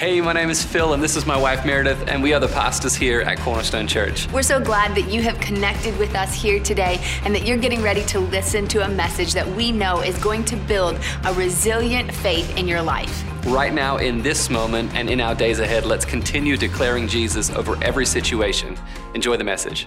Hey, my name is Phil, and this is my wife Meredith, and we are the pastors here at Cornerstone Church. We're so glad that you have connected with us here today and that you're getting ready to listen to a message that we know is going to build a resilient faith in your life. Right now, in this moment, and in our days ahead, let's continue declaring Jesus over every situation. Enjoy the message.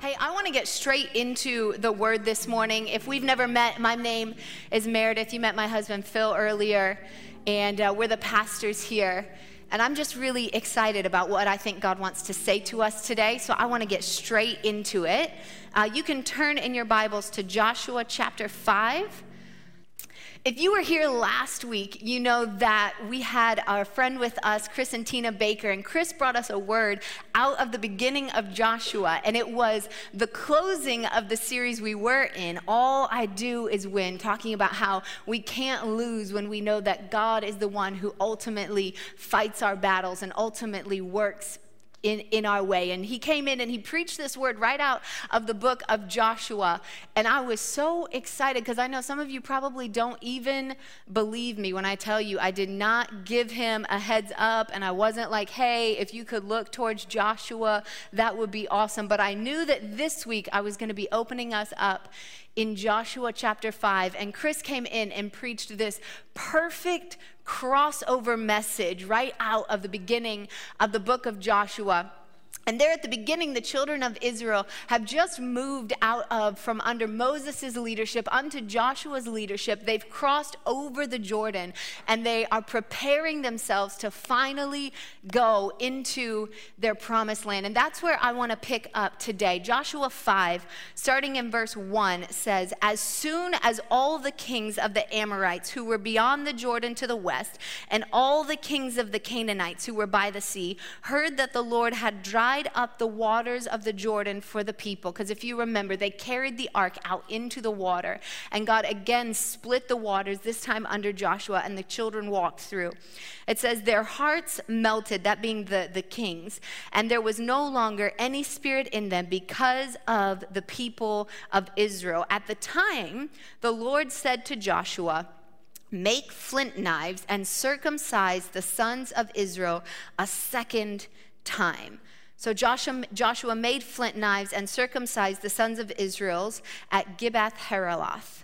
Hey, I want to get straight into the word this morning. If we've never met, my name is Meredith. You met my husband Phil earlier and uh, we're the pastors here. And I'm just really excited about what I think God wants to say to us today. So I want to get straight into it. Uh, you can turn in your Bibles to Joshua chapter 5. If you were here last week, you know that we had our friend with us, Chris and Tina Baker, and Chris brought us a word out of the beginning of Joshua, and it was the closing of the series we were in, All I Do Is Win, talking about how we can't lose when we know that God is the one who ultimately fights our battles and ultimately works in, in our way. And he came in and he preached this word right out of the book of Joshua. And I was so excited because I know some of you probably don't even believe me when I tell you I did not give him a heads up and I wasn't like, hey, if you could look towards Joshua, that would be awesome. But I knew that this week I was going to be opening us up in Joshua chapter 5. And Chris came in and preached this perfect crossover message right out of the beginning of the book of Joshua. And there at the beginning, the children of Israel have just moved out of from under Moses' leadership unto Joshua's leadership. They've crossed over the Jordan and they are preparing themselves to finally go into their promised land. And that's where I want to pick up today. Joshua 5, starting in verse 1, says, As soon as all the kings of the Amorites who were beyond the Jordan to the west, and all the kings of the Canaanites who were by the sea, heard that the Lord had dried dried up the waters of the Jordan for the people. Because if you remember, they carried the ark out into the water, and God again split the waters, this time under Joshua, and the children walked through. It says, Their hearts melted, that being the, the kings, and there was no longer any spirit in them because of the people of Israel. At the time, the Lord said to Joshua, Make flint knives and circumcise the sons of Israel a second time. So Joshua, Joshua made flint knives and circumcised the sons of Israel's at Gibeath Haaraloth.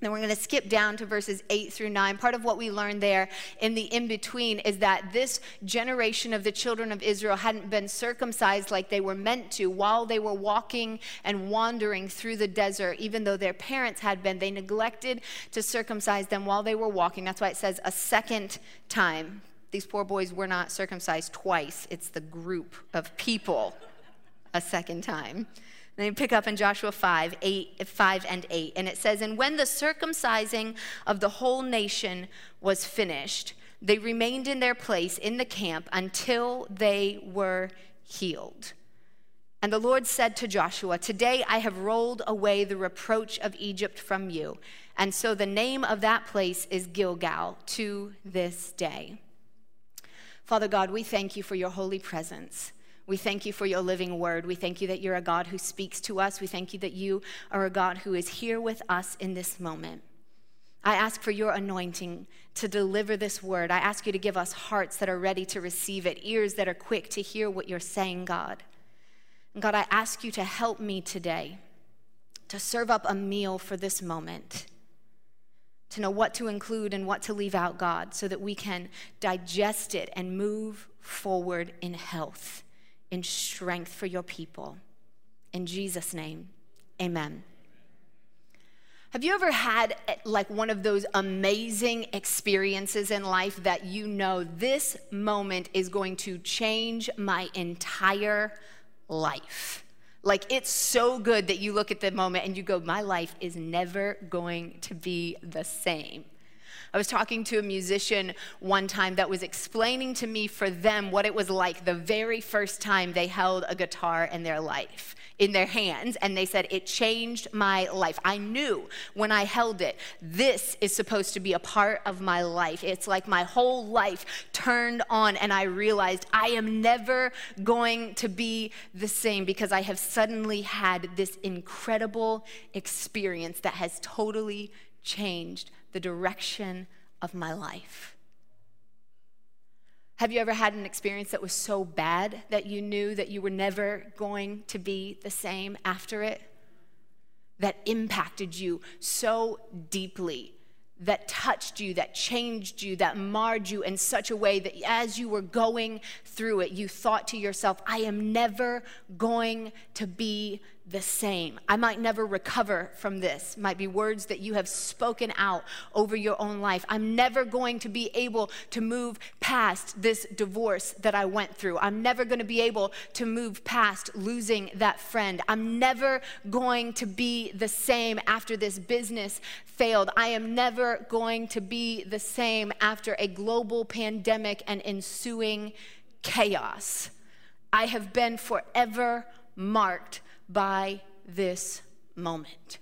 Then we're going to skip down to verses 8 through 9. Part of what we learned there in the in between is that this generation of the children of Israel hadn't been circumcised like they were meant to while they were walking and wandering through the desert, even though their parents had been. They neglected to circumcise them while they were walking. That's why it says a second time. These poor boys were not circumcised twice, it's the group of people a second time. And then pick up in Joshua 5, 8, 5 and 8. And it says, And when the circumcising of the whole nation was finished, they remained in their place in the camp until they were healed. And the Lord said to Joshua, Today I have rolled away the reproach of Egypt from you. And so the name of that place is Gilgal to this day. Father God, we thank you for your holy presence. We thank you for your living word. We thank you that you're a God who speaks to us. We thank you that you are a God who is here with us in this moment. I ask for your anointing to deliver this word. I ask you to give us hearts that are ready to receive it, ears that are quick to hear what you're saying, God. And God, I ask you to help me today to serve up a meal for this moment to know what to include and what to leave out, God, so that we can digest it and move forward in health, in strength for your people. In Jesus' name, amen. Have you ever had like one of those amazing experiences in life that you know this moment is going to change my entire life? Like it's so good that you look at the moment and you go, my life is never going to be the same. I was talking to a musician one time that was explaining to me for them what it was like the very first time they held a guitar in their life in their hands and they said, It changed my life. I knew when I held it, this is supposed to be a part of my life. It's like my whole life turned on and I realized I am never going to be the same because I have suddenly had this incredible experience that has totally changed the direction of my life. Have you ever had an experience that was so bad that you knew that you were never going to be the same after it? That impacted you so deeply that touched you, that changed you, that marred you in such a way that as you were going through it, you thought to yourself, I am never going to be the same. I might never recover from this, might be words that you have spoken out over your own life. I'm never going to be able to move past this divorce that I went through. I'm never going to be able to move past losing that friend. I'm never going to be the same after this business failed. I am never going to be the same after a global pandemic and ensuing chaos. I have been forever marked by this moment.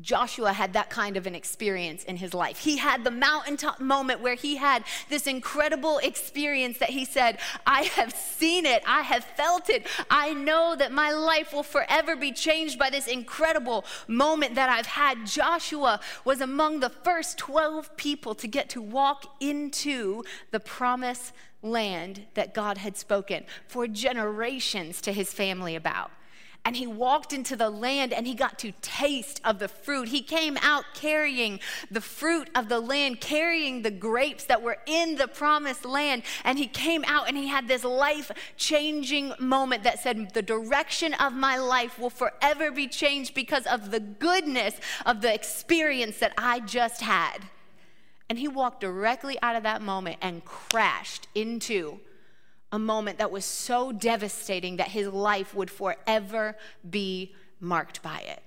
Joshua had that kind of an experience in his life. He had the mountaintop moment where he had this incredible experience that he said, I have seen it, I have felt it, I know that my life will forever be changed by this incredible moment that I've had. Joshua was among the first 12 people to get to walk into the promised land that God had spoken for generations to his family about and he walked into the land and he got to taste of the fruit. He came out carrying the fruit of the land, carrying the grapes that were in the promised land. And he came out and he had this life changing moment that said, The direction of my life will forever be changed because of the goodness of the experience that I just had. And he walked directly out of that moment and crashed into a moment that was so devastating that his life would forever be marked by it.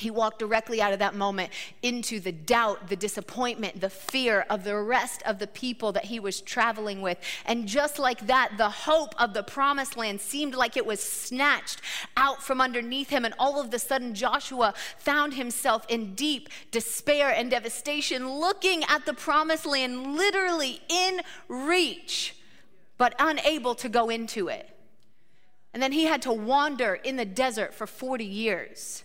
He walked directly out of that moment into the doubt, the disappointment, the fear of the rest of the people that he was traveling with. And just like that, the hope of the promised land seemed like it was snatched out from underneath him. And all of a sudden, Joshua found himself in deep despair and devastation, looking at the promised land literally in reach but unable to go into it. And then he had to wander in the desert for 40 years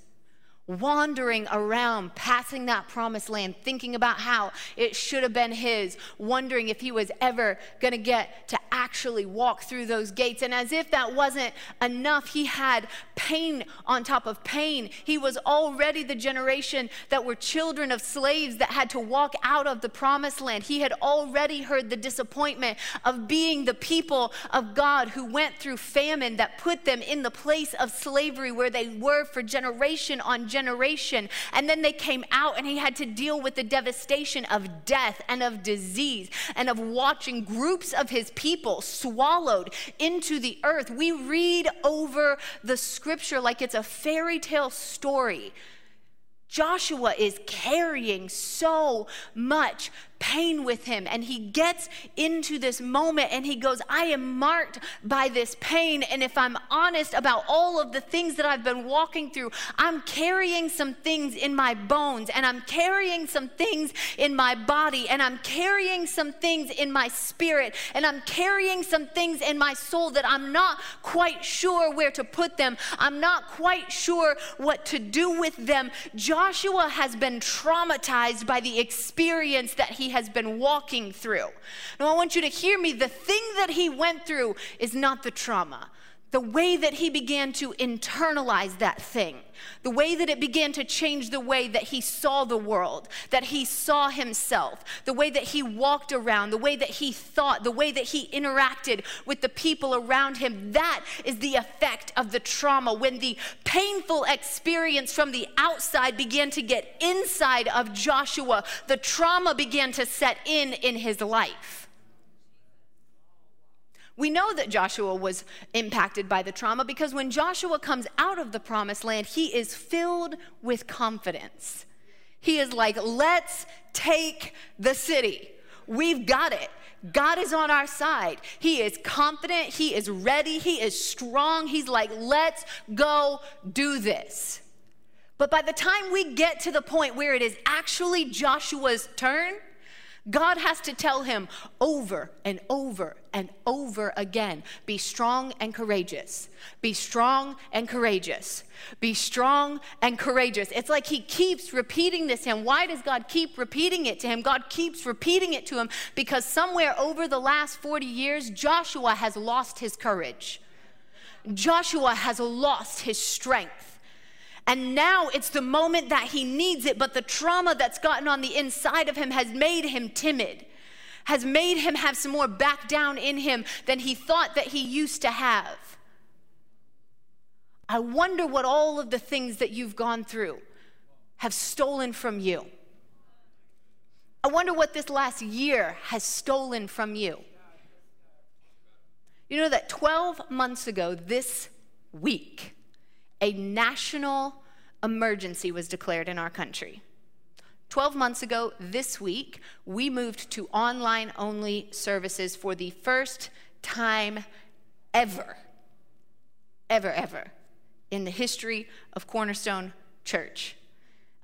wandering around, passing that promised land, thinking about how it should have been his, wondering if he was ever going to get to actually walk through those gates. And as if that wasn't enough, he had pain on top of pain. He was already the generation that were children of slaves that had to walk out of the promised land. He had already heard the disappointment of being the people of God who went through famine that put them in the place of slavery where they were for generation on generation. And then they came out, and he had to deal with the devastation of death and of disease and of watching groups of his people swallowed into the earth. We read over the scripture like it's a fairy tale story. Joshua is carrying so much pain with him. And he gets into this moment and he goes, I am marked by this pain. And if I'm honest about all of the things that I've been walking through, I'm carrying some things in my bones and I'm carrying some things in my body and I'm carrying some things in my spirit and I'm carrying some things in my soul that I'm not quite sure where to put them. I'm not quite sure what to do with them. Joshua has been traumatized by the experience that he has been walking through. Now, I want you to hear me. The thing that he went through is not the trauma. The way that he began to internalize that thing the way that it began to change the way that he saw the world, that he saw himself, the way that he walked around, the way that he thought, the way that he interacted with the people around him. That is the effect of the trauma. When the painful experience from the outside began to get inside of Joshua, the trauma began to set in in his life. We know that Joshua was impacted by the trauma because when Joshua comes out of the promised land, he is filled with confidence. He is like, let's take the city. We've got it. God is on our side. He is confident. He is ready. He is strong. He's like, let's go do this. But by the time we get to the point where it is actually Joshua's turn, God has to tell him over and over and over again be strong and courageous. Be strong and courageous. Be strong and courageous. It's like he keeps repeating this to him. Why does God keep repeating it to him? God keeps repeating it to him because somewhere over the last 40 years, Joshua has lost his courage. Joshua has lost his strength. And now it's the moment that he needs it, but the trauma that's gotten on the inside of him has made him timid, has made him have some more back down in him than he thought that he used to have. I wonder what all of the things that you've gone through have stolen from you. I wonder what this last year has stolen from you. You know that 12 months ago, this week, a national emergency was declared in our country. 12 months ago, this week, we moved to online only services for the first time ever, ever, ever in the history of Cornerstone Church.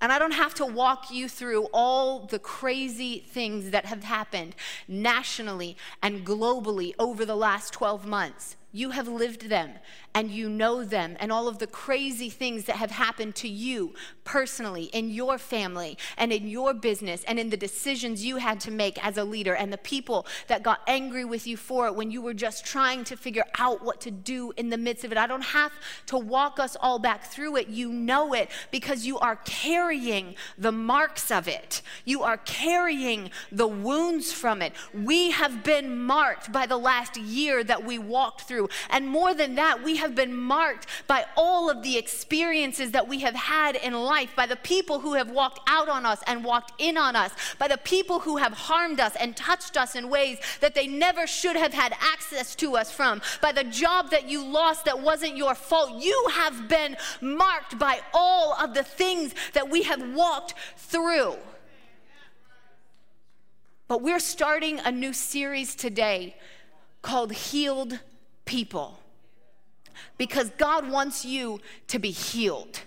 And I don't have to walk you through all the crazy things that have happened nationally and globally over the last 12 months. You have lived them and you know them and all of the crazy things that have happened to you personally, in your family, and in your business, and in the decisions you had to make as a leader, and the people that got angry with you for it when you were just trying to figure out what to do in the midst of it. I don't have to walk us all back through it. You know it because you are carrying the marks of it, you are carrying the wounds from it. We have been marked by the last year that we walked through. And more than that, we have been marked by all of the experiences that we have had in life, by the people who have walked out on us and walked in on us, by the people who have harmed us and touched us in ways that they never should have had access to us from, by the job that you lost that wasn't your fault. You have been marked by all of the things that we have walked through. But we're starting a new series today called Healed People because God wants you to be healed.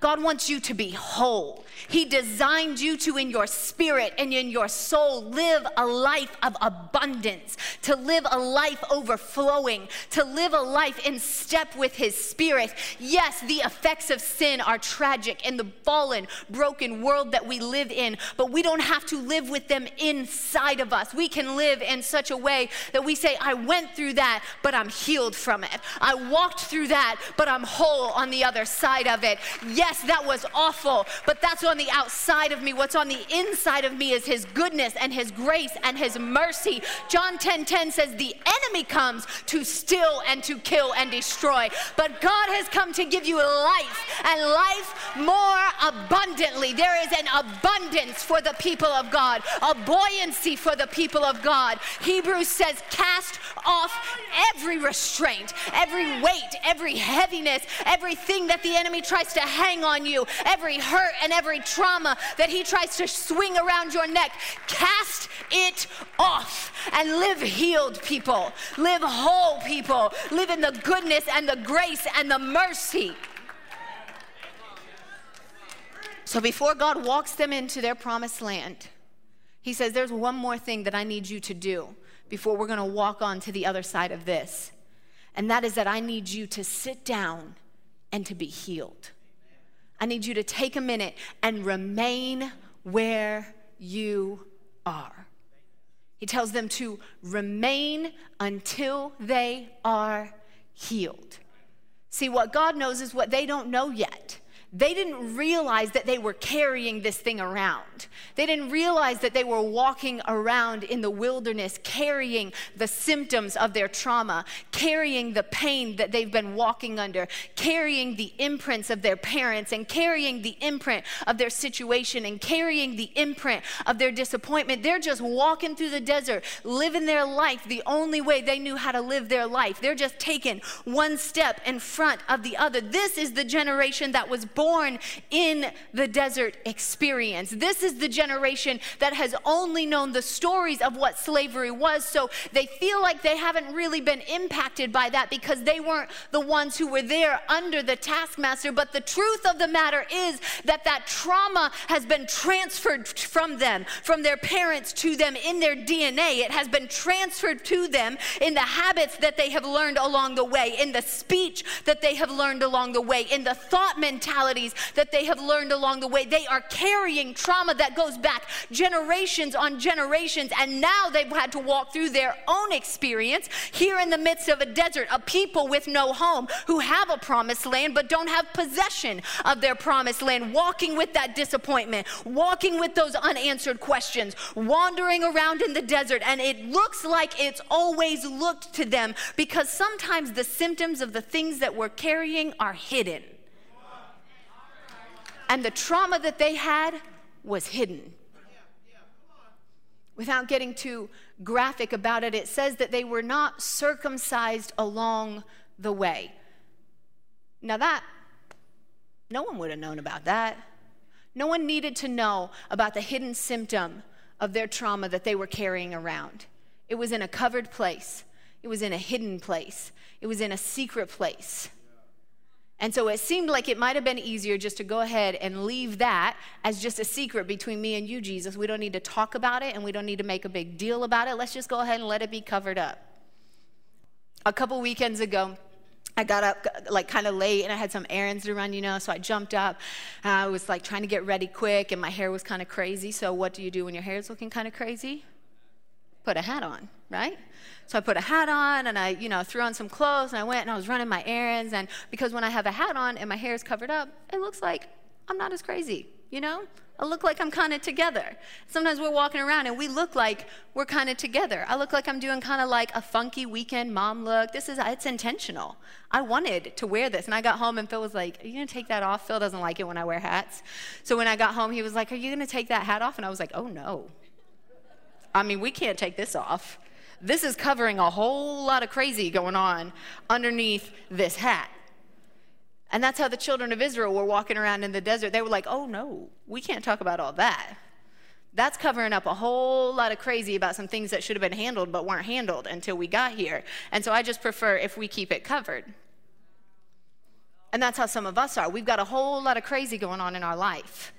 God wants you to be whole. He designed you to, in your spirit and in your soul, live a life of abundance, to live a life overflowing, to live a life in step with His Spirit. Yes, the effects of sin are tragic in the fallen, broken world that we live in, but we don't have to live with them inside of us. We can live in such a way that we say, I went through that, but I'm healed from it. I walked through that, but I'm whole on the other side of it. Yes yes, that was awful, but that's on the outside of me. What's on the inside of me is His goodness and His grace and His mercy. John 10 10 says, The enemy comes to steal and to kill and destroy, but God has come to give you life and life more abundantly. There is an abundance for the people of God, a buoyancy for the people of God. Hebrews says, Cast off every restraint, every weight, every heaviness, everything that the enemy tries to hang on you, every hurt and every trauma that he tries to swing around your neck, cast it off and live healed people, live whole people, live in the goodness and the grace and the mercy. So before God walks them into their promised land, he says, There's one more thing that I need you to do before we're going to walk on to the other side of this. And that is that I need you to sit down and to be healed. I need you to take a minute and remain where you are. He tells them to remain until they are healed. See, what God knows is what they don't know yet. They didn't realize that they were carrying this thing around. They didn't realize that they were walking around in the wilderness carrying the symptoms of their trauma, carrying the pain that they've been walking under, carrying the imprints of their parents, and carrying the imprint of their situation, and carrying the imprint of their disappointment. They're just walking through the desert, living their life the only way they knew how to live their life. They're just taking one step in front of the other. This is the generation that was born born in the desert experience. This is the generation that has only known the stories of what slavery was. So they feel like they haven't really been impacted by that because they weren't the ones who were there under the taskmaster. But the truth of the matter is that that trauma has been transferred from them, from their parents to them in their DNA. It has been transferred to them in the habits that they have learned along the way, in the speech that they have learned along the way, in the thought that they have learned along the way. They are carrying trauma that goes back generations on generations, and now they've had to walk through their own experience here in the midst of a desert, a people with no home who have a promised land but don't have possession of their promised land, walking with that disappointment, walking with those unanswered questions, wandering around in the desert, and it looks like it's always looked to them because sometimes the symptoms of the things that we're carrying are hidden. And the trauma that they had was hidden. Without getting too graphic about it, it says that they were not circumcised along the way. Now, that, no one would have known about that. No one needed to know about the hidden symptom of their trauma that they were carrying around. It was in a covered place, it was in a hidden place, it was in a secret place. And so it seemed like it might have been easier just to go ahead and leave that as just a secret between me and you, Jesus. We don't need to talk about it and we don't need to make a big deal about it. Let's just go ahead and let it be covered up. A couple weekends ago, I got up like kind of late and I had some errands to run, you know, so I jumped up. I was like trying to get ready quick and my hair was kind of crazy. So, what do you do when your hair is looking kind of crazy? Put a hat on, right? So I put a hat on and I, you know, threw on some clothes and I went and I was running my errands. And because when I have a hat on and my hair is covered up, it looks like I'm not as crazy, you know? I look like I'm kind of together. Sometimes we're walking around and we look like we're kind of together. I look like I'm doing kind of like a funky weekend mom look. This is, it's intentional. I wanted to wear this. And I got home and Phil was like, Are you going to take that off? Phil doesn't like it when I wear hats. So when I got home, he was like, Are you going to take that hat off? And I was like, Oh no. I mean, we can't take this off. This is covering a whole lot of crazy going on underneath this hat. And that's how the children of Israel were walking around in the desert. They were like, oh no, we can't talk about all that. That's covering up a whole lot of crazy about some things that should have been handled but weren't handled until we got here. And so I just prefer if we keep it covered. And that's how some of us are. We've got a whole lot of crazy going on in our life,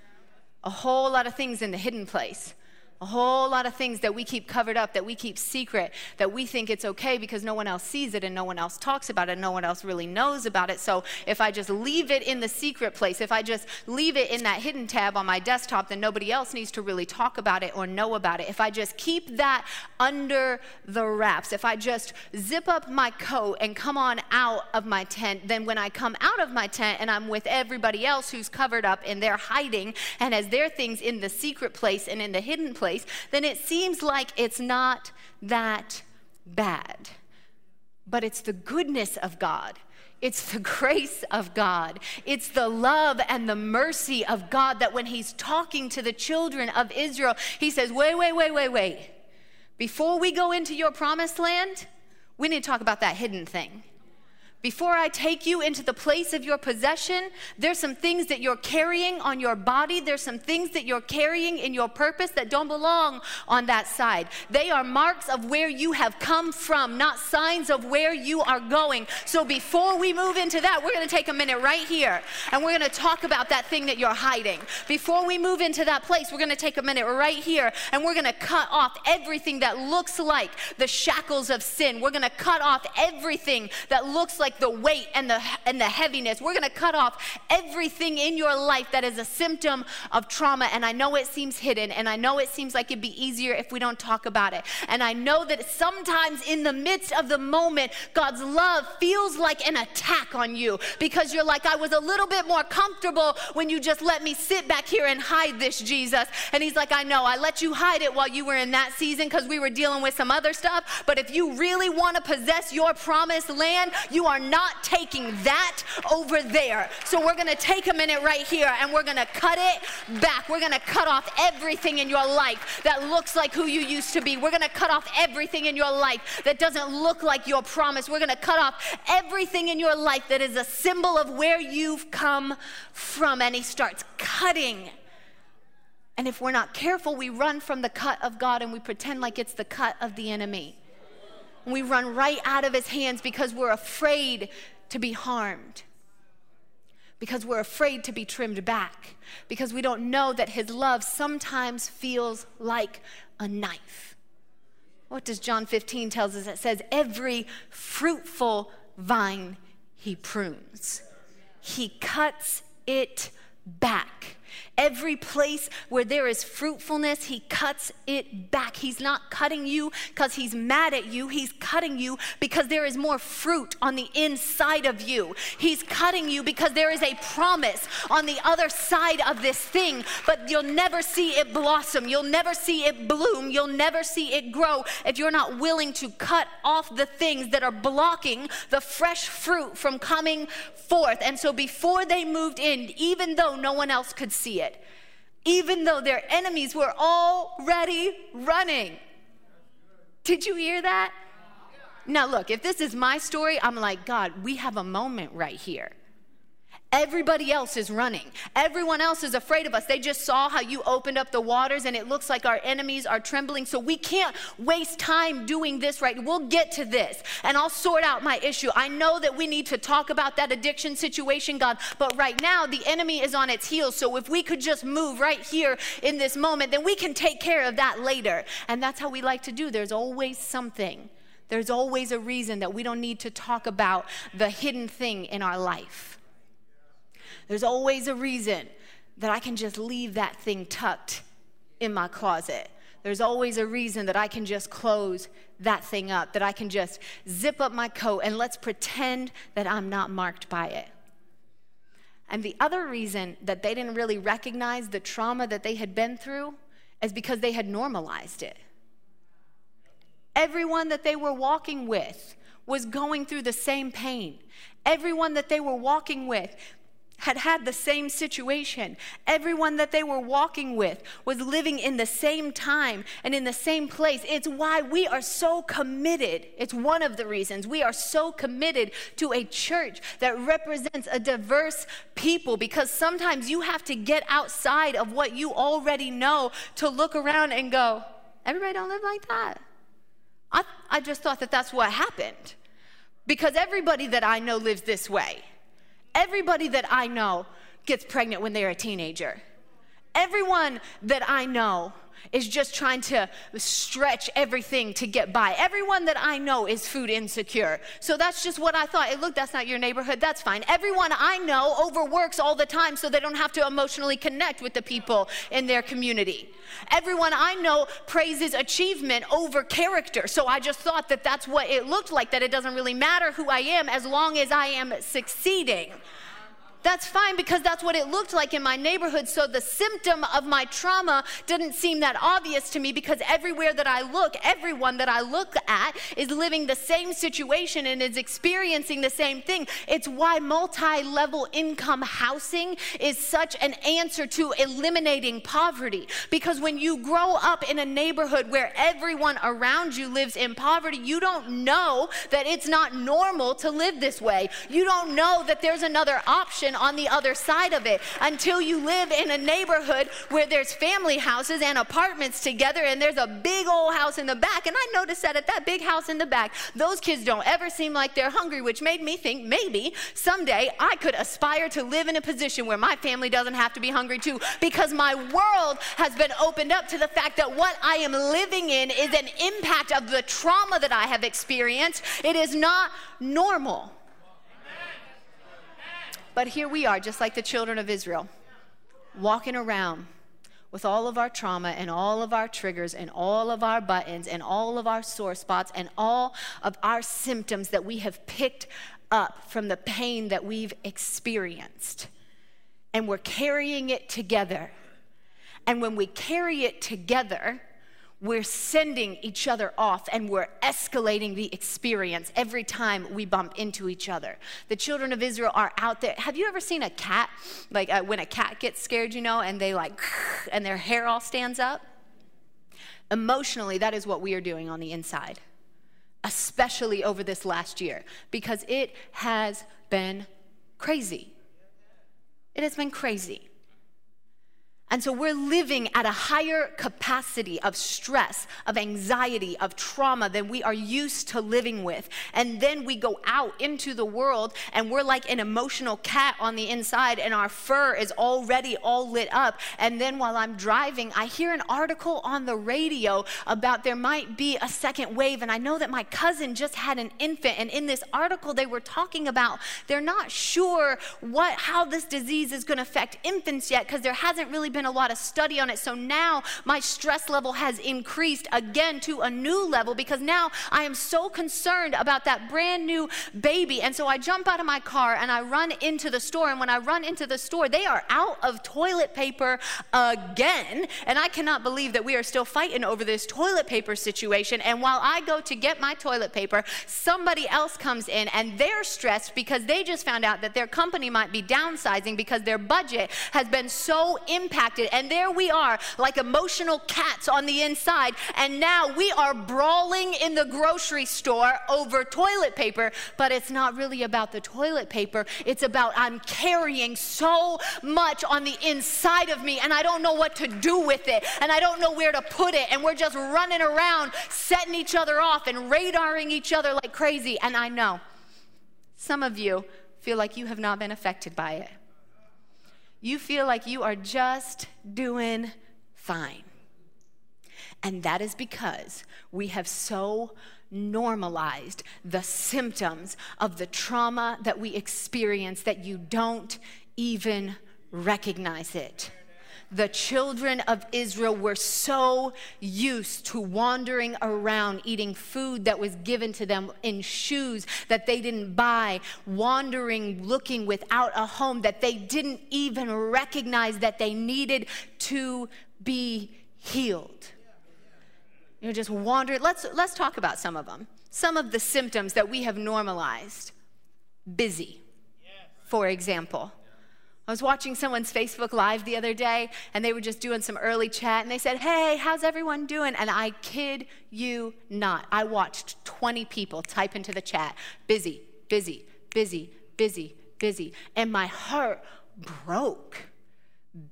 a whole lot of things in the hidden place a whole lot of things that we keep covered up, that we keep secret, that we think it's okay because no one else sees it and no one else talks about it, and no one else really knows about it. So if I just leave it in the secret place, if I just leave it in that hidden tab on my desktop, then nobody else needs to really talk about it or know about it. If I just keep that under the wraps, if I just zip up my coat and come on out of my tent, then when I come out of my tent and I'm with everybody else who's covered up and they're hiding and has their things in the secret place and in the hidden place, place, then it seems like it's not that bad. But it's the goodness of God. It's the grace of God. It's the love and the mercy of God that when He's talking to the children of Israel, He says, Wait, wait, wait, wait, wait. Before we go into your promised land, we need to talk about that hidden thing. Before I take you into the place of your possession, there's some things that you're carrying on your body. There's some things that you're carrying in your purpose that don't belong on that side. They are marks of where you have come from, not signs of where you are going. So before we move into that, we're going to take a minute right here and we're going to talk about that thing that you're hiding. Before we move into that place, we're going to take a minute right here and we're going to cut off everything that looks like the shackles of sin. We're going to cut off everything that looks like like the weight and the, and the heaviness. We're going to cut off everything in your life that is a symptom of trauma. And I know it seems hidden, and I know it seems like it'd be easier if we don't talk about it. And I know that sometimes in the midst of the moment, God's love feels like an attack on you because you're like, I was a little bit more comfortable when you just let me sit back here and hide this, Jesus. And He's like, I know, I let you hide it while you were in that season because we were dealing with some other stuff. But if you really want to possess your promised land, you are not taking that over there. So we're gonna take a minute right here and we're gonna cut it back. We're gonna cut off everything in your life that looks like who you used to be. We're gonna cut off everything in your life that doesn't look like your promise. We're gonna cut off everything in your life that is a symbol of where you've come from. And he starts cutting. And if we're not careful, we run from the cut of God and we pretend like it's the cut of the enemy. We run right out of his hands because we're afraid to be harmed, because we're afraid to be trimmed back, because we don't know that his love sometimes feels like a knife. What does John 15 tells us? It says, every fruitful vine he prunes. He cuts it back. Every place where there is fruitfulness, he cuts it back. He's not cutting you because he's mad at you. He's cutting you because there is more fruit on the inside of you. He's cutting you because there is a promise on the other side of this thing, but you'll never see it blossom. You'll never see it bloom. You'll never see it grow if you're not willing to cut off the things that are blocking the fresh fruit from coming forth. And so before they moved in, even though no one else could see it, even though their enemies were already running. Did you hear that? Now, look, if this is my story, I'm like, God, we have a moment right here. Everybody else is running. Everyone else is afraid of us. They just saw how you opened up the waters and it looks like our enemies are trembling. So we can't waste time doing this right. We'll get to this and I'll sort out my issue. I know that we need to talk about that addiction situation, God, but right now the enemy is on its heels. So if we could just move right here in this moment, then we can take care of that later. And that's how we like to do. There's always something. There's always a reason that we don't need to talk about the hidden thing in our life. There's always a reason that I can just leave that thing tucked in my closet. There's always a reason that I can just close that thing up, that I can just zip up my coat and let's pretend that I'm not marked by it. And the other reason that they didn't really recognize the trauma that they had been through is because they had normalized it. Everyone that they were walking with was going through the same pain. Everyone that they were walking with had had the same situation. Everyone that they were walking with was living in the same time and in the same place. It's why we are so committed. It's one of the reasons we are so committed to a church that represents a diverse people because sometimes you have to get outside of what you already know to look around and go, everybody don't live like that. I, I just thought that that's what happened because everybody that I know lives this way. Everybody that I know gets pregnant when they're a teenager. Everyone that I know is just trying to stretch everything to get by. Everyone that I know is food insecure. So that's just what I thought. Hey, look, that's not your neighborhood. That's fine. Everyone I know overworks all the time so they don't have to emotionally connect with the people in their community. Everyone I know praises achievement over character. So I just thought that that's what it looked like, that it doesn't really matter who I am as long as I am succeeding. That's fine because that's what it looked like in my neighborhood. So the symptom of my trauma didn't seem that obvious to me because everywhere that I look, everyone that I look at is living the same situation and is experiencing the same thing. It's why multi level income housing is such an answer to eliminating poverty. Because when you grow up in a neighborhood where everyone around you lives in poverty, you don't know that it's not normal to live this way. You don't know that there's another option on the other side of it until you live in a neighborhood where there's family houses and apartments together and there's a big old house in the back. And I noticed that at that big house in the back, those kids don't ever seem like they're hungry, which made me think maybe someday I could aspire to live in a position where my family doesn't have to be hungry too because my world has been opened up to the fact that what I am living in is an impact of the trauma that I have experienced. It is not normal. But here we are, just like the children of Israel, walking around with all of our trauma and all of our triggers and all of our buttons and all of our sore spots and all of our symptoms that we have picked up from the pain that we've experienced. And we're carrying it together. And when we carry it together, we're sending each other off and we're escalating the experience every time we bump into each other. The children of Israel are out there. Have you ever seen a cat? Like uh, when a cat gets scared, you know, and they like, and their hair all stands up? Emotionally, that is what we are doing on the inside, especially over this last year, because it has been crazy. It has been crazy. And so we're living at a higher capacity of stress, of anxiety, of trauma than we are used to living with. And then we go out into the world and we're like an emotional cat on the inside and our fur is already all lit up. And then while I'm driving, I hear an article on the radio about there might be a second wave. And I know that my cousin just had an infant. And in this article, they were talking about they're not sure what, how this disease is going to affect infants yet because there hasn't really been a lot of study on it. So now my stress level has increased again to a new level because now I am so concerned about that brand new baby. And so I jump out of my car and I run into the store. And when I run into the store, they are out of toilet paper again. And I cannot believe that we are still fighting over this toilet paper situation. And while I go to get my toilet paper, somebody else comes in and they're stressed because they just found out that their company might be downsizing because their budget has been so impacted impacted. And there we are, like emotional cats on the inside. And now we are brawling in the grocery store over toilet paper. But it's not really about the toilet paper, it's about I'm carrying so much on the inside of me, and I don't know what to do with it, and I don't know where to put it. And we're just running around, setting each other off and radaring each other like crazy. And I know some of you feel like you have not been affected by it you feel like you are just doing fine. And that is because we have so normalized the symptoms of the trauma that we experience that you don't even recognize it the children of Israel were so used to wandering around eating food that was given to them in shoes that they didn't buy, wandering, looking without a home that they didn't even recognize that they needed to be healed. You know, just wandered. Let's, let's talk about some of them. Some of the symptoms that we have normalized. Busy, for example I was watching someone's Facebook Live the other day, and they were just doing some early chat, and they said, Hey, how's everyone doing? And I kid you not, I watched 20 people type into the chat, busy, busy, busy, busy, busy. And my heart broke.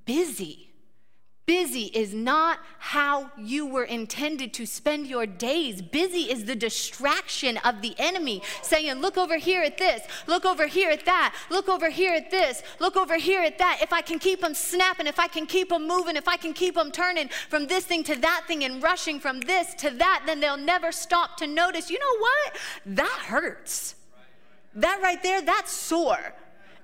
Busy. Busy is not how you were intended to spend your days. Busy is the distraction of the enemy saying, Look over here at this, look over here at that, look over here at this, look over here at that. If I can keep them snapping, if I can keep them moving, if I can keep them turning from this thing to that thing and rushing from this to that, then they'll never stop to notice. You know what? That hurts. That right there, that's sore.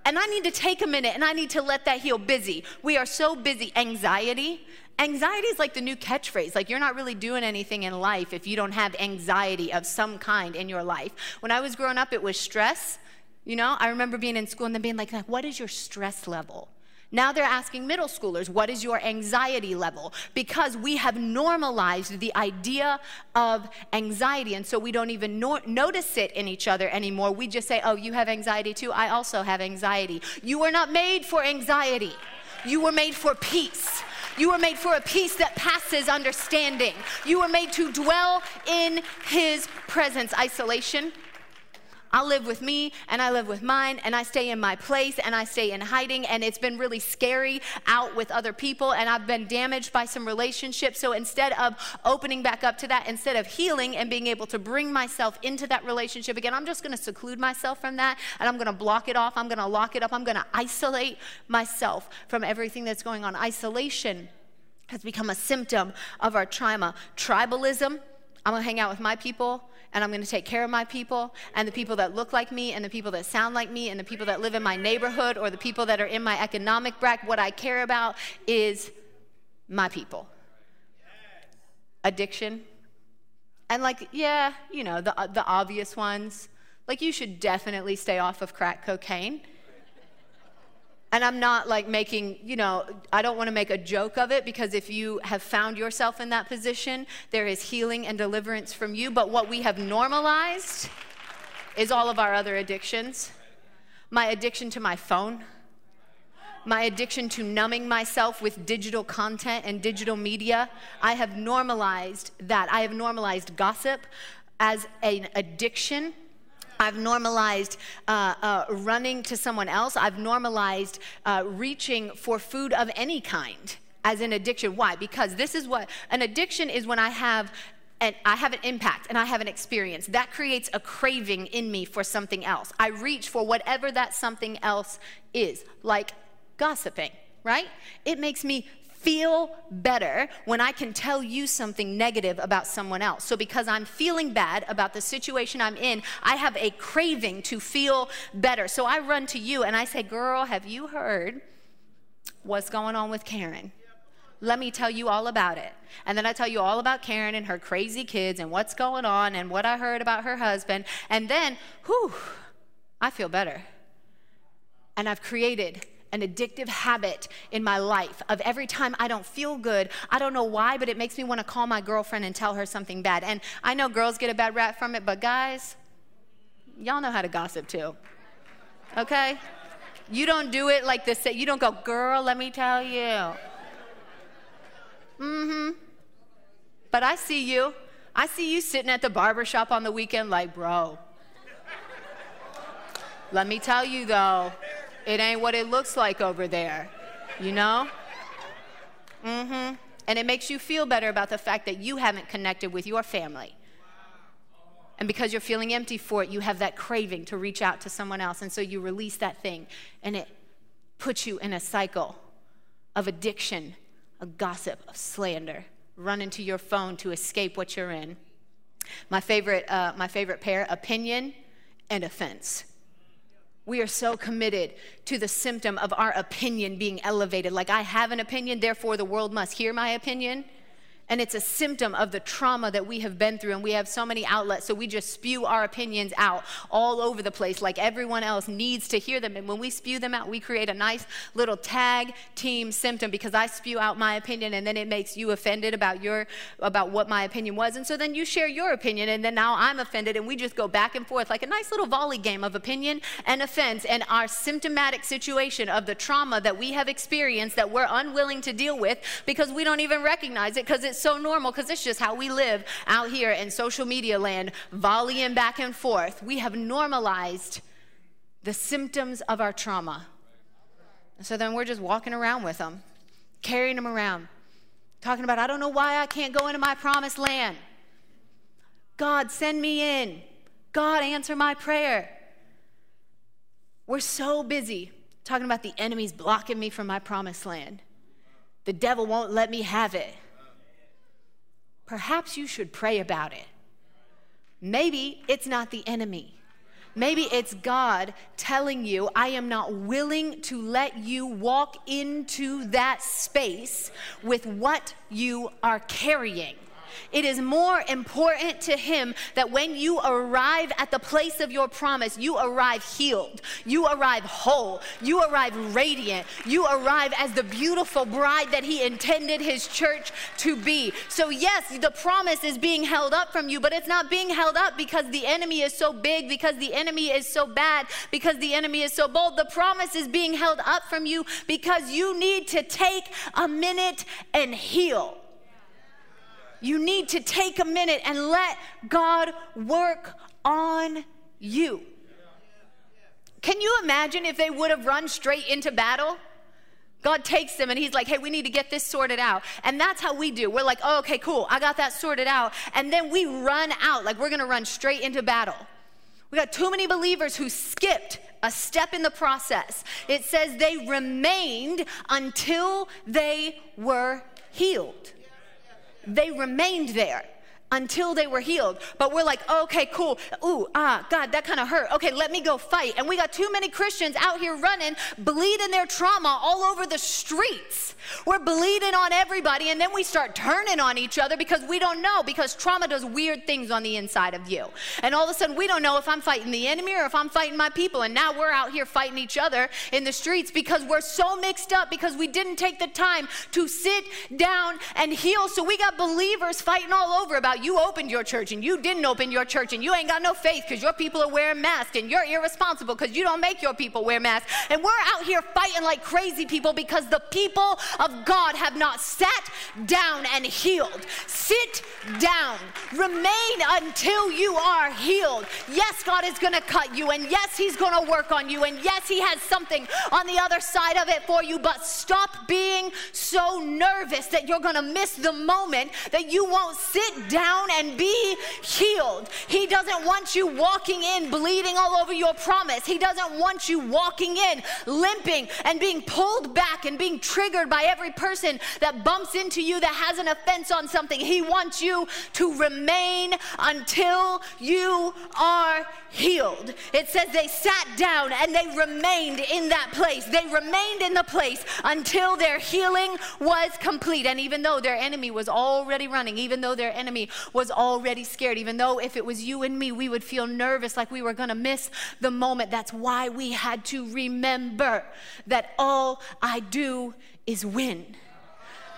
And I need to take a minute and I need to let that heal. Busy. We are so busy. Anxiety. Anxiety is like the new catchphrase. Like, you're not really doing anything in life if you don't have anxiety of some kind in your life. When I was growing up, it was stress. You know, I remember being in school and then being like, what is your stress level? Now they're asking middle schoolers, what is your anxiety level? Because we have normalized the idea of anxiety. And so we don't even no- notice it in each other anymore. We just say, oh, you have anxiety too. I also have anxiety. You were not made for anxiety, you were made for peace. You were made for a peace that passes understanding. You were made to dwell in His presence. Isolation I live with me and I live with mine and I stay in my place and I stay in hiding and it's been really scary out with other people and I've been damaged by some relationships. So instead of opening back up to that, instead of healing and being able to bring myself into that relationship again, I'm just going to seclude myself from that and I'm going to block it off. I'm going to lock it up. I'm going to isolate myself from everything that's going on. Isolation has become a symptom of our trauma. Tribalism, I'm going to hang out with my people and I'm going to take care of my people and the people that look like me and the people that sound like me and the people that live in my neighborhood or the people that are in my economic bracket. What I care about is my people. Addiction. And like, yeah, you know, the, the obvious ones. Like, you should definitely stay off of crack cocaine. And I'm not like making, you know, I don't want to make a joke of it because if you have found yourself in that position, there is healing and deliverance from you. But what we have normalized is all of our other addictions. My addiction to my phone, my addiction to numbing myself with digital content and digital media. I have normalized that. I have normalized gossip as an addiction. I've normalized uh, uh, running to someone else. I've normalized uh, reaching for food of any kind as an addiction. Why? Because this is what an addiction is when I have and I have an impact and I have an experience. That creates a craving in me for something else. I reach for whatever that something else is, like gossiping, right? It makes me feel better when I can tell you something negative about someone else. So, because I'm feeling bad about the situation I'm in, I have a craving to feel better. So, I run to you and I say, Girl, have you heard what's going on with Karen? Let me tell you all about it. And then I tell you all about Karen and her crazy kids and what's going on and what I heard about her husband. And then, whew, I feel better. And I've created an addictive habit in my life of every time I don't feel good, I don't know why, but it makes me want to call my girlfriend and tell her something bad. And I know girls get a bad rap from it, but guys, y'all know how to gossip too. Okay? You don't do it like this. You don't go, girl, let me tell you. Mm hmm. But I see you. I see you sitting at the barber shop on the weekend, like, bro. Let me tell you though, it ain't what it looks like over there, you know? Mm hmm. And it makes you feel better about the fact that you haven't connected with your family. And because you're feeling empty for it, you have that craving to reach out to someone else. And so you release that thing, and it puts you in a cycle of addiction, of gossip, of slander. Run into your phone to escape what you're in. My favorite, uh, my favorite pair opinion and offense. We are so committed to the symptom of our opinion being elevated. Like, I have an opinion, therefore the world must hear my opinion. And it's a symptom of the trauma that we have been through. And we have so many outlets, so we just spew our opinions out all over the place, like everyone else needs to hear them. And when we spew them out, we create a nice little tag team symptom because I spew out my opinion and then it makes you offended about your about what my opinion was. And so then you share your opinion, and then now I'm offended, and we just go back and forth like a nice little volley game of opinion and offense and our symptomatic situation of the trauma that we have experienced that we're unwilling to deal with because we don't even recognize it because it's it's so normal because it's just how we live out here in social media land, volleying back and forth. We have normalized the symptoms of our trauma. So then we're just walking around with them, carrying them around, talking about, I don't know why I can't go into my promised land. God, send me in. God, answer my prayer. We're so busy talking about the enemy's blocking me from my promised land. The devil won't let me have it perhaps you should pray about it. Maybe it's not the enemy. Maybe it's God telling you, I am not willing to let you walk into that space with what you are carrying. It is more important to Him that when you arrive at the place of your promise, you arrive healed, you arrive whole, you arrive radiant, you arrive as the beautiful bride that He intended His church to be. So, yes, the promise is being held up from you, but it's not being held up because the enemy is so big, because the enemy is so bad, because the enemy is so bold. The promise is being held up from you because you need to take a minute and heal. You need to take a minute and let God work on you. Can you imagine if they would have run straight into battle? God takes them and he's like, hey, we need to get this sorted out. And that's how we do. We're like, oh, okay, cool. I got that sorted out. And then we run out, like we're going to run straight into battle. We got too many believers who skipped a step in the process. It says they remained until they were healed they remained there until they were healed. But we're like, okay, cool. Ooh, ah, God, that kind of hurt. Okay, let me go fight. And we got too many Christians out here running, bleeding their trauma all over the streets. We're bleeding on everybody, and then we start turning on each other because we don't know, because trauma does weird things on the inside of you. And all of a sudden, we don't know if I'm fighting the enemy or if I'm fighting my people. And now we're out here fighting each other in the streets because we're so mixed up because we didn't take the time to sit down and heal. So we got believers fighting all over about you opened your church and you didn't open your church and you ain't got no faith because your people are wearing masks and you're irresponsible because you don't make your people wear masks. And we're out here fighting like crazy people because the people of God have not sat down and healed. Sit down. Remain until you are healed. Yes, God is going to cut you, and yes, He's going to work on you, and yes, He has something on the other side of it for you, but stop being so nervous that you're going to miss the moment that you won't sit down and be healed. He doesn't want you walking in bleeding all over your promise. He doesn't want you walking in limping and being pulled back and being triggered by every person that bumps into you that has an offense on something. He wants you to remain until you are healed. It says they sat down and they remained in that place. They remained in the place until their healing was complete. And even though their enemy was already running, even though their enemy was already scared, even though if it was you and me, we would feel nervous like we were going to miss the moment. That's why we had to remember that all I do is win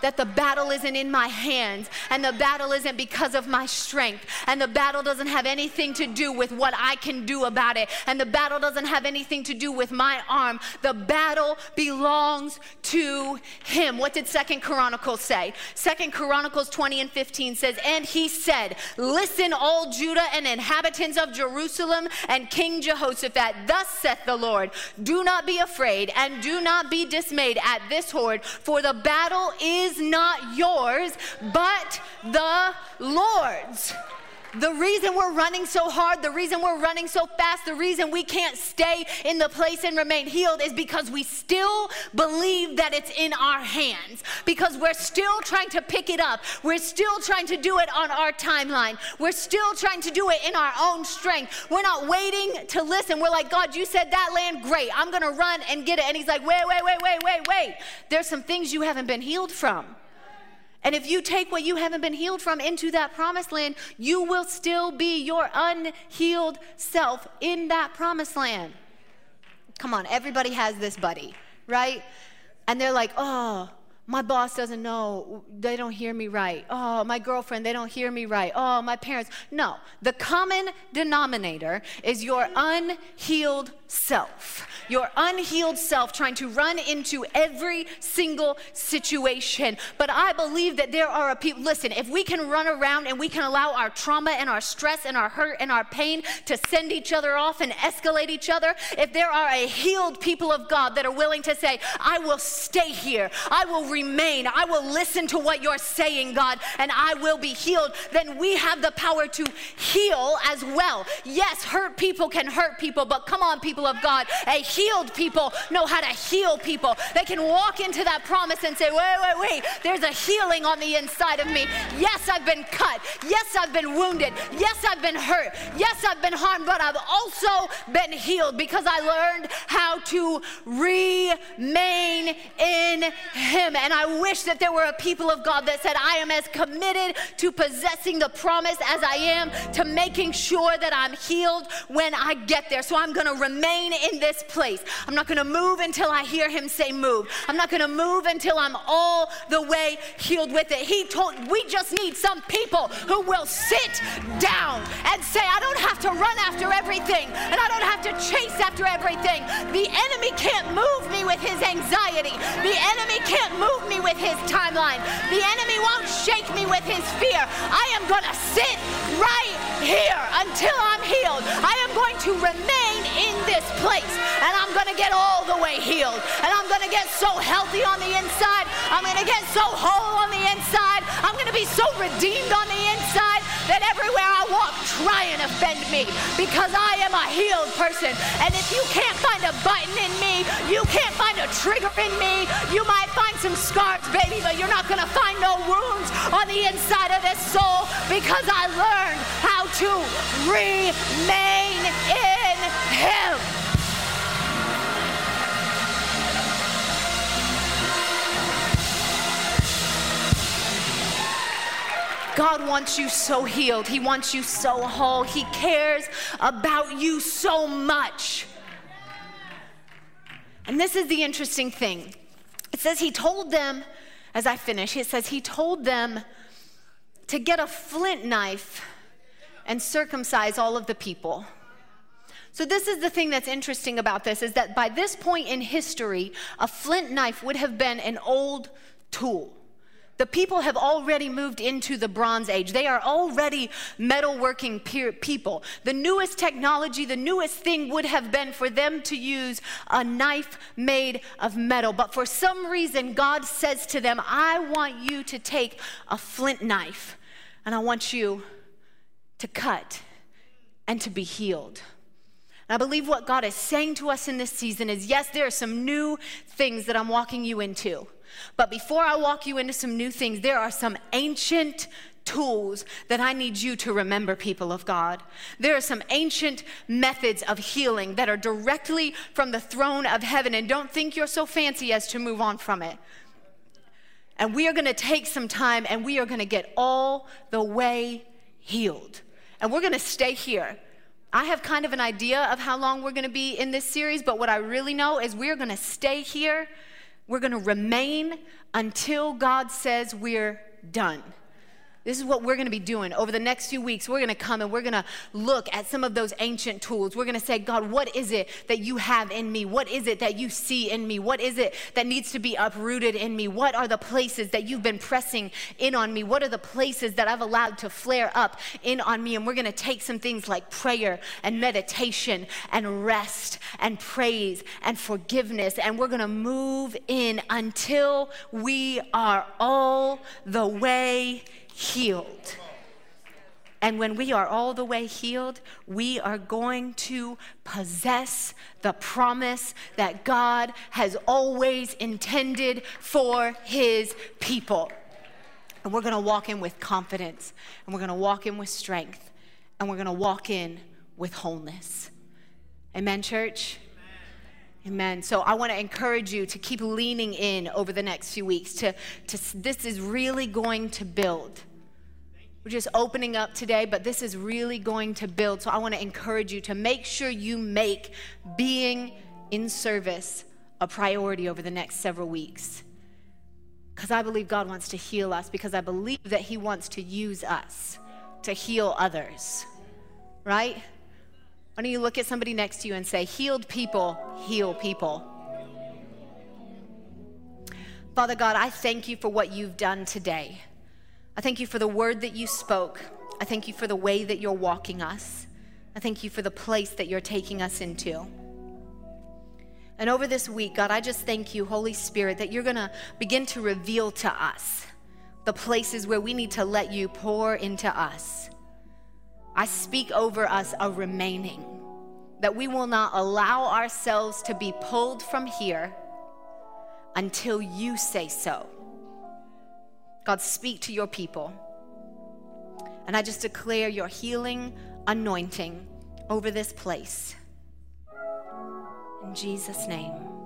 that the battle isn't in my hands and the battle isn't because of my strength and the battle doesn't have anything to do with what I can do about it and the battle doesn't have anything to do with my arm. The battle belongs to him. What did Second Chronicles say? Second Chronicles 20 and 15 says, And he said, Listen, all Judah and inhabitants of Jerusalem and King Jehoshaphat, thus saith the Lord, do not be afraid and do not be dismayed at this horde, for the battle is is not yours, but the Lord's. The reason we're running so hard, the reason we're running so fast, the reason we can't stay in the place and remain healed is because we still believe that it's in our hands. Because we're still trying to pick it up. We're still trying to do it on our timeline. We're still trying to do it in our own strength. We're not waiting to listen. We're like, God, you said that land, great. I'm going to run and get it. And He's like, wait, wait, wait, wait, wait, wait. There's some things you haven't been healed from. And if you take what you haven't been healed from into that promised land, you will still be your unhealed self in that promised land. Come on, everybody has this buddy, right? And they're like, oh, my boss doesn't know, they don't hear me right. Oh, my girlfriend, they don't hear me right. Oh, my parents. No, the common denominator is your unhealed self. Your unhealed self trying to run into every single situation. But I believe that there are a people, listen, if we can run around and we can allow our trauma and our stress and our hurt and our pain to send each other off and escalate each other, if there are a healed people of God that are willing to say, I will stay here, I will remain, I will listen to what you're saying, God, and I will be healed, then we have the power to heal as well. Yes, hurt people can hurt people, but come on, people of God, a healed people know how to heal people. They can walk into that promise and say, wait, wait, wait, there's a healing on the inside of me. Yes, I've been cut. Yes, I've been wounded. Yes, I've been hurt. Yes, I've been harmed, but I've also been healed because I learned how to remain in Him. And I wish that there were a people of God that said, I am as committed to possessing the promise as I am to making sure that I'm healed when I get there. So I'm going to remain in this place. I'm not going to move until I hear him say move. I'm not going to move until I'm all the way healed with it. He told, we just need some people who will sit down and say, I don't have to run after everything and I don't have to chase after everything. The enemy can't move me with his anxiety. The enemy can't move me with his timeline. The enemy won't shake me with his fear. I am going to sit right here until I'm healed. I am going to remain in this place and I'm going to get all the way healed. And I'm going to get so healthy on the inside. I'm going to get so whole on the inside. I'm going to be so redeemed on the inside that everywhere I walk try and offend me because I am a healed person. And if you can't find a button in me, you can't find a trigger in me, you might find some scars, baby, but you're not going to find no wounds on the inside of this soul because I learned how to remain in Him. God wants you so healed. He wants you so whole. He cares about you so much. And this is the interesting thing. It says he told them, as I finish, it says he told them to get a flint knife and circumcise all of the people. So this is the thing that's interesting about this is that by this point in history, a flint knife would have been an old tool. The people have already moved into the Bronze Age. They are already metalworking people. The newest technology, the newest thing would have been for them to use a knife made of metal. But for some reason, God says to them, I want you to take a flint knife and I want you to cut and to be healed. And I believe what God is saying to us in this season is yes, there are some new things that I'm walking you into. But before I walk you into some new things, there are some ancient tools that I need you to remember, people of God. There are some ancient methods of healing that are directly from the throne of heaven, and don't think you're so fancy as to move on from it. And we are gonna take some time and we are gonna get all the way healed. And we're gonna stay here. I have kind of an idea of how long we're gonna be in this series, but what I really know is we're gonna stay here we're going to remain until God says we're done. This is what we're going to be doing over the next few weeks. We're going to come and we're going to look at some of those ancient tools. We're going to say, God, what is it that you have in me? What is it that you see in me? What is it that needs to be uprooted in me? What are the places that you've been pressing in on me? What are the places that I've allowed to flare up in on me? And we're going to take some things like prayer and meditation and rest and praise and forgiveness. And we're going to move in until we are all the way healed. And when we are all the way healed, we are going to possess the promise that God has always intended for his people. And we're going to walk in with confidence, and we're going to walk in with strength, and we're going to walk in with wholeness. Amen, church? Amen. So I want to encourage you to keep leaning in over the next few weeks. To, to this is really going to build. We're just opening up today, but this is really going to build. So I want to encourage you to make sure you make being in service a priority over the next several weeks. Because I believe God wants to heal us, because I believe that He wants to use us to heal others. Right? Why don't you look at somebody next to you and say, Healed people heal people. Father God, I thank you for what you've done today. I thank you for the word that you spoke. I thank you for the way that you're walking us. I thank you for the place that you're taking us into. And over this week, God, I just thank you, Holy Spirit, that you're going to begin to reveal to us the places where we need to let you pour into us. I speak over us a remaining, that we will not allow ourselves to be pulled from here until you say so. God, speak to your people. And I just declare your healing anointing over this place. In Jesus' name.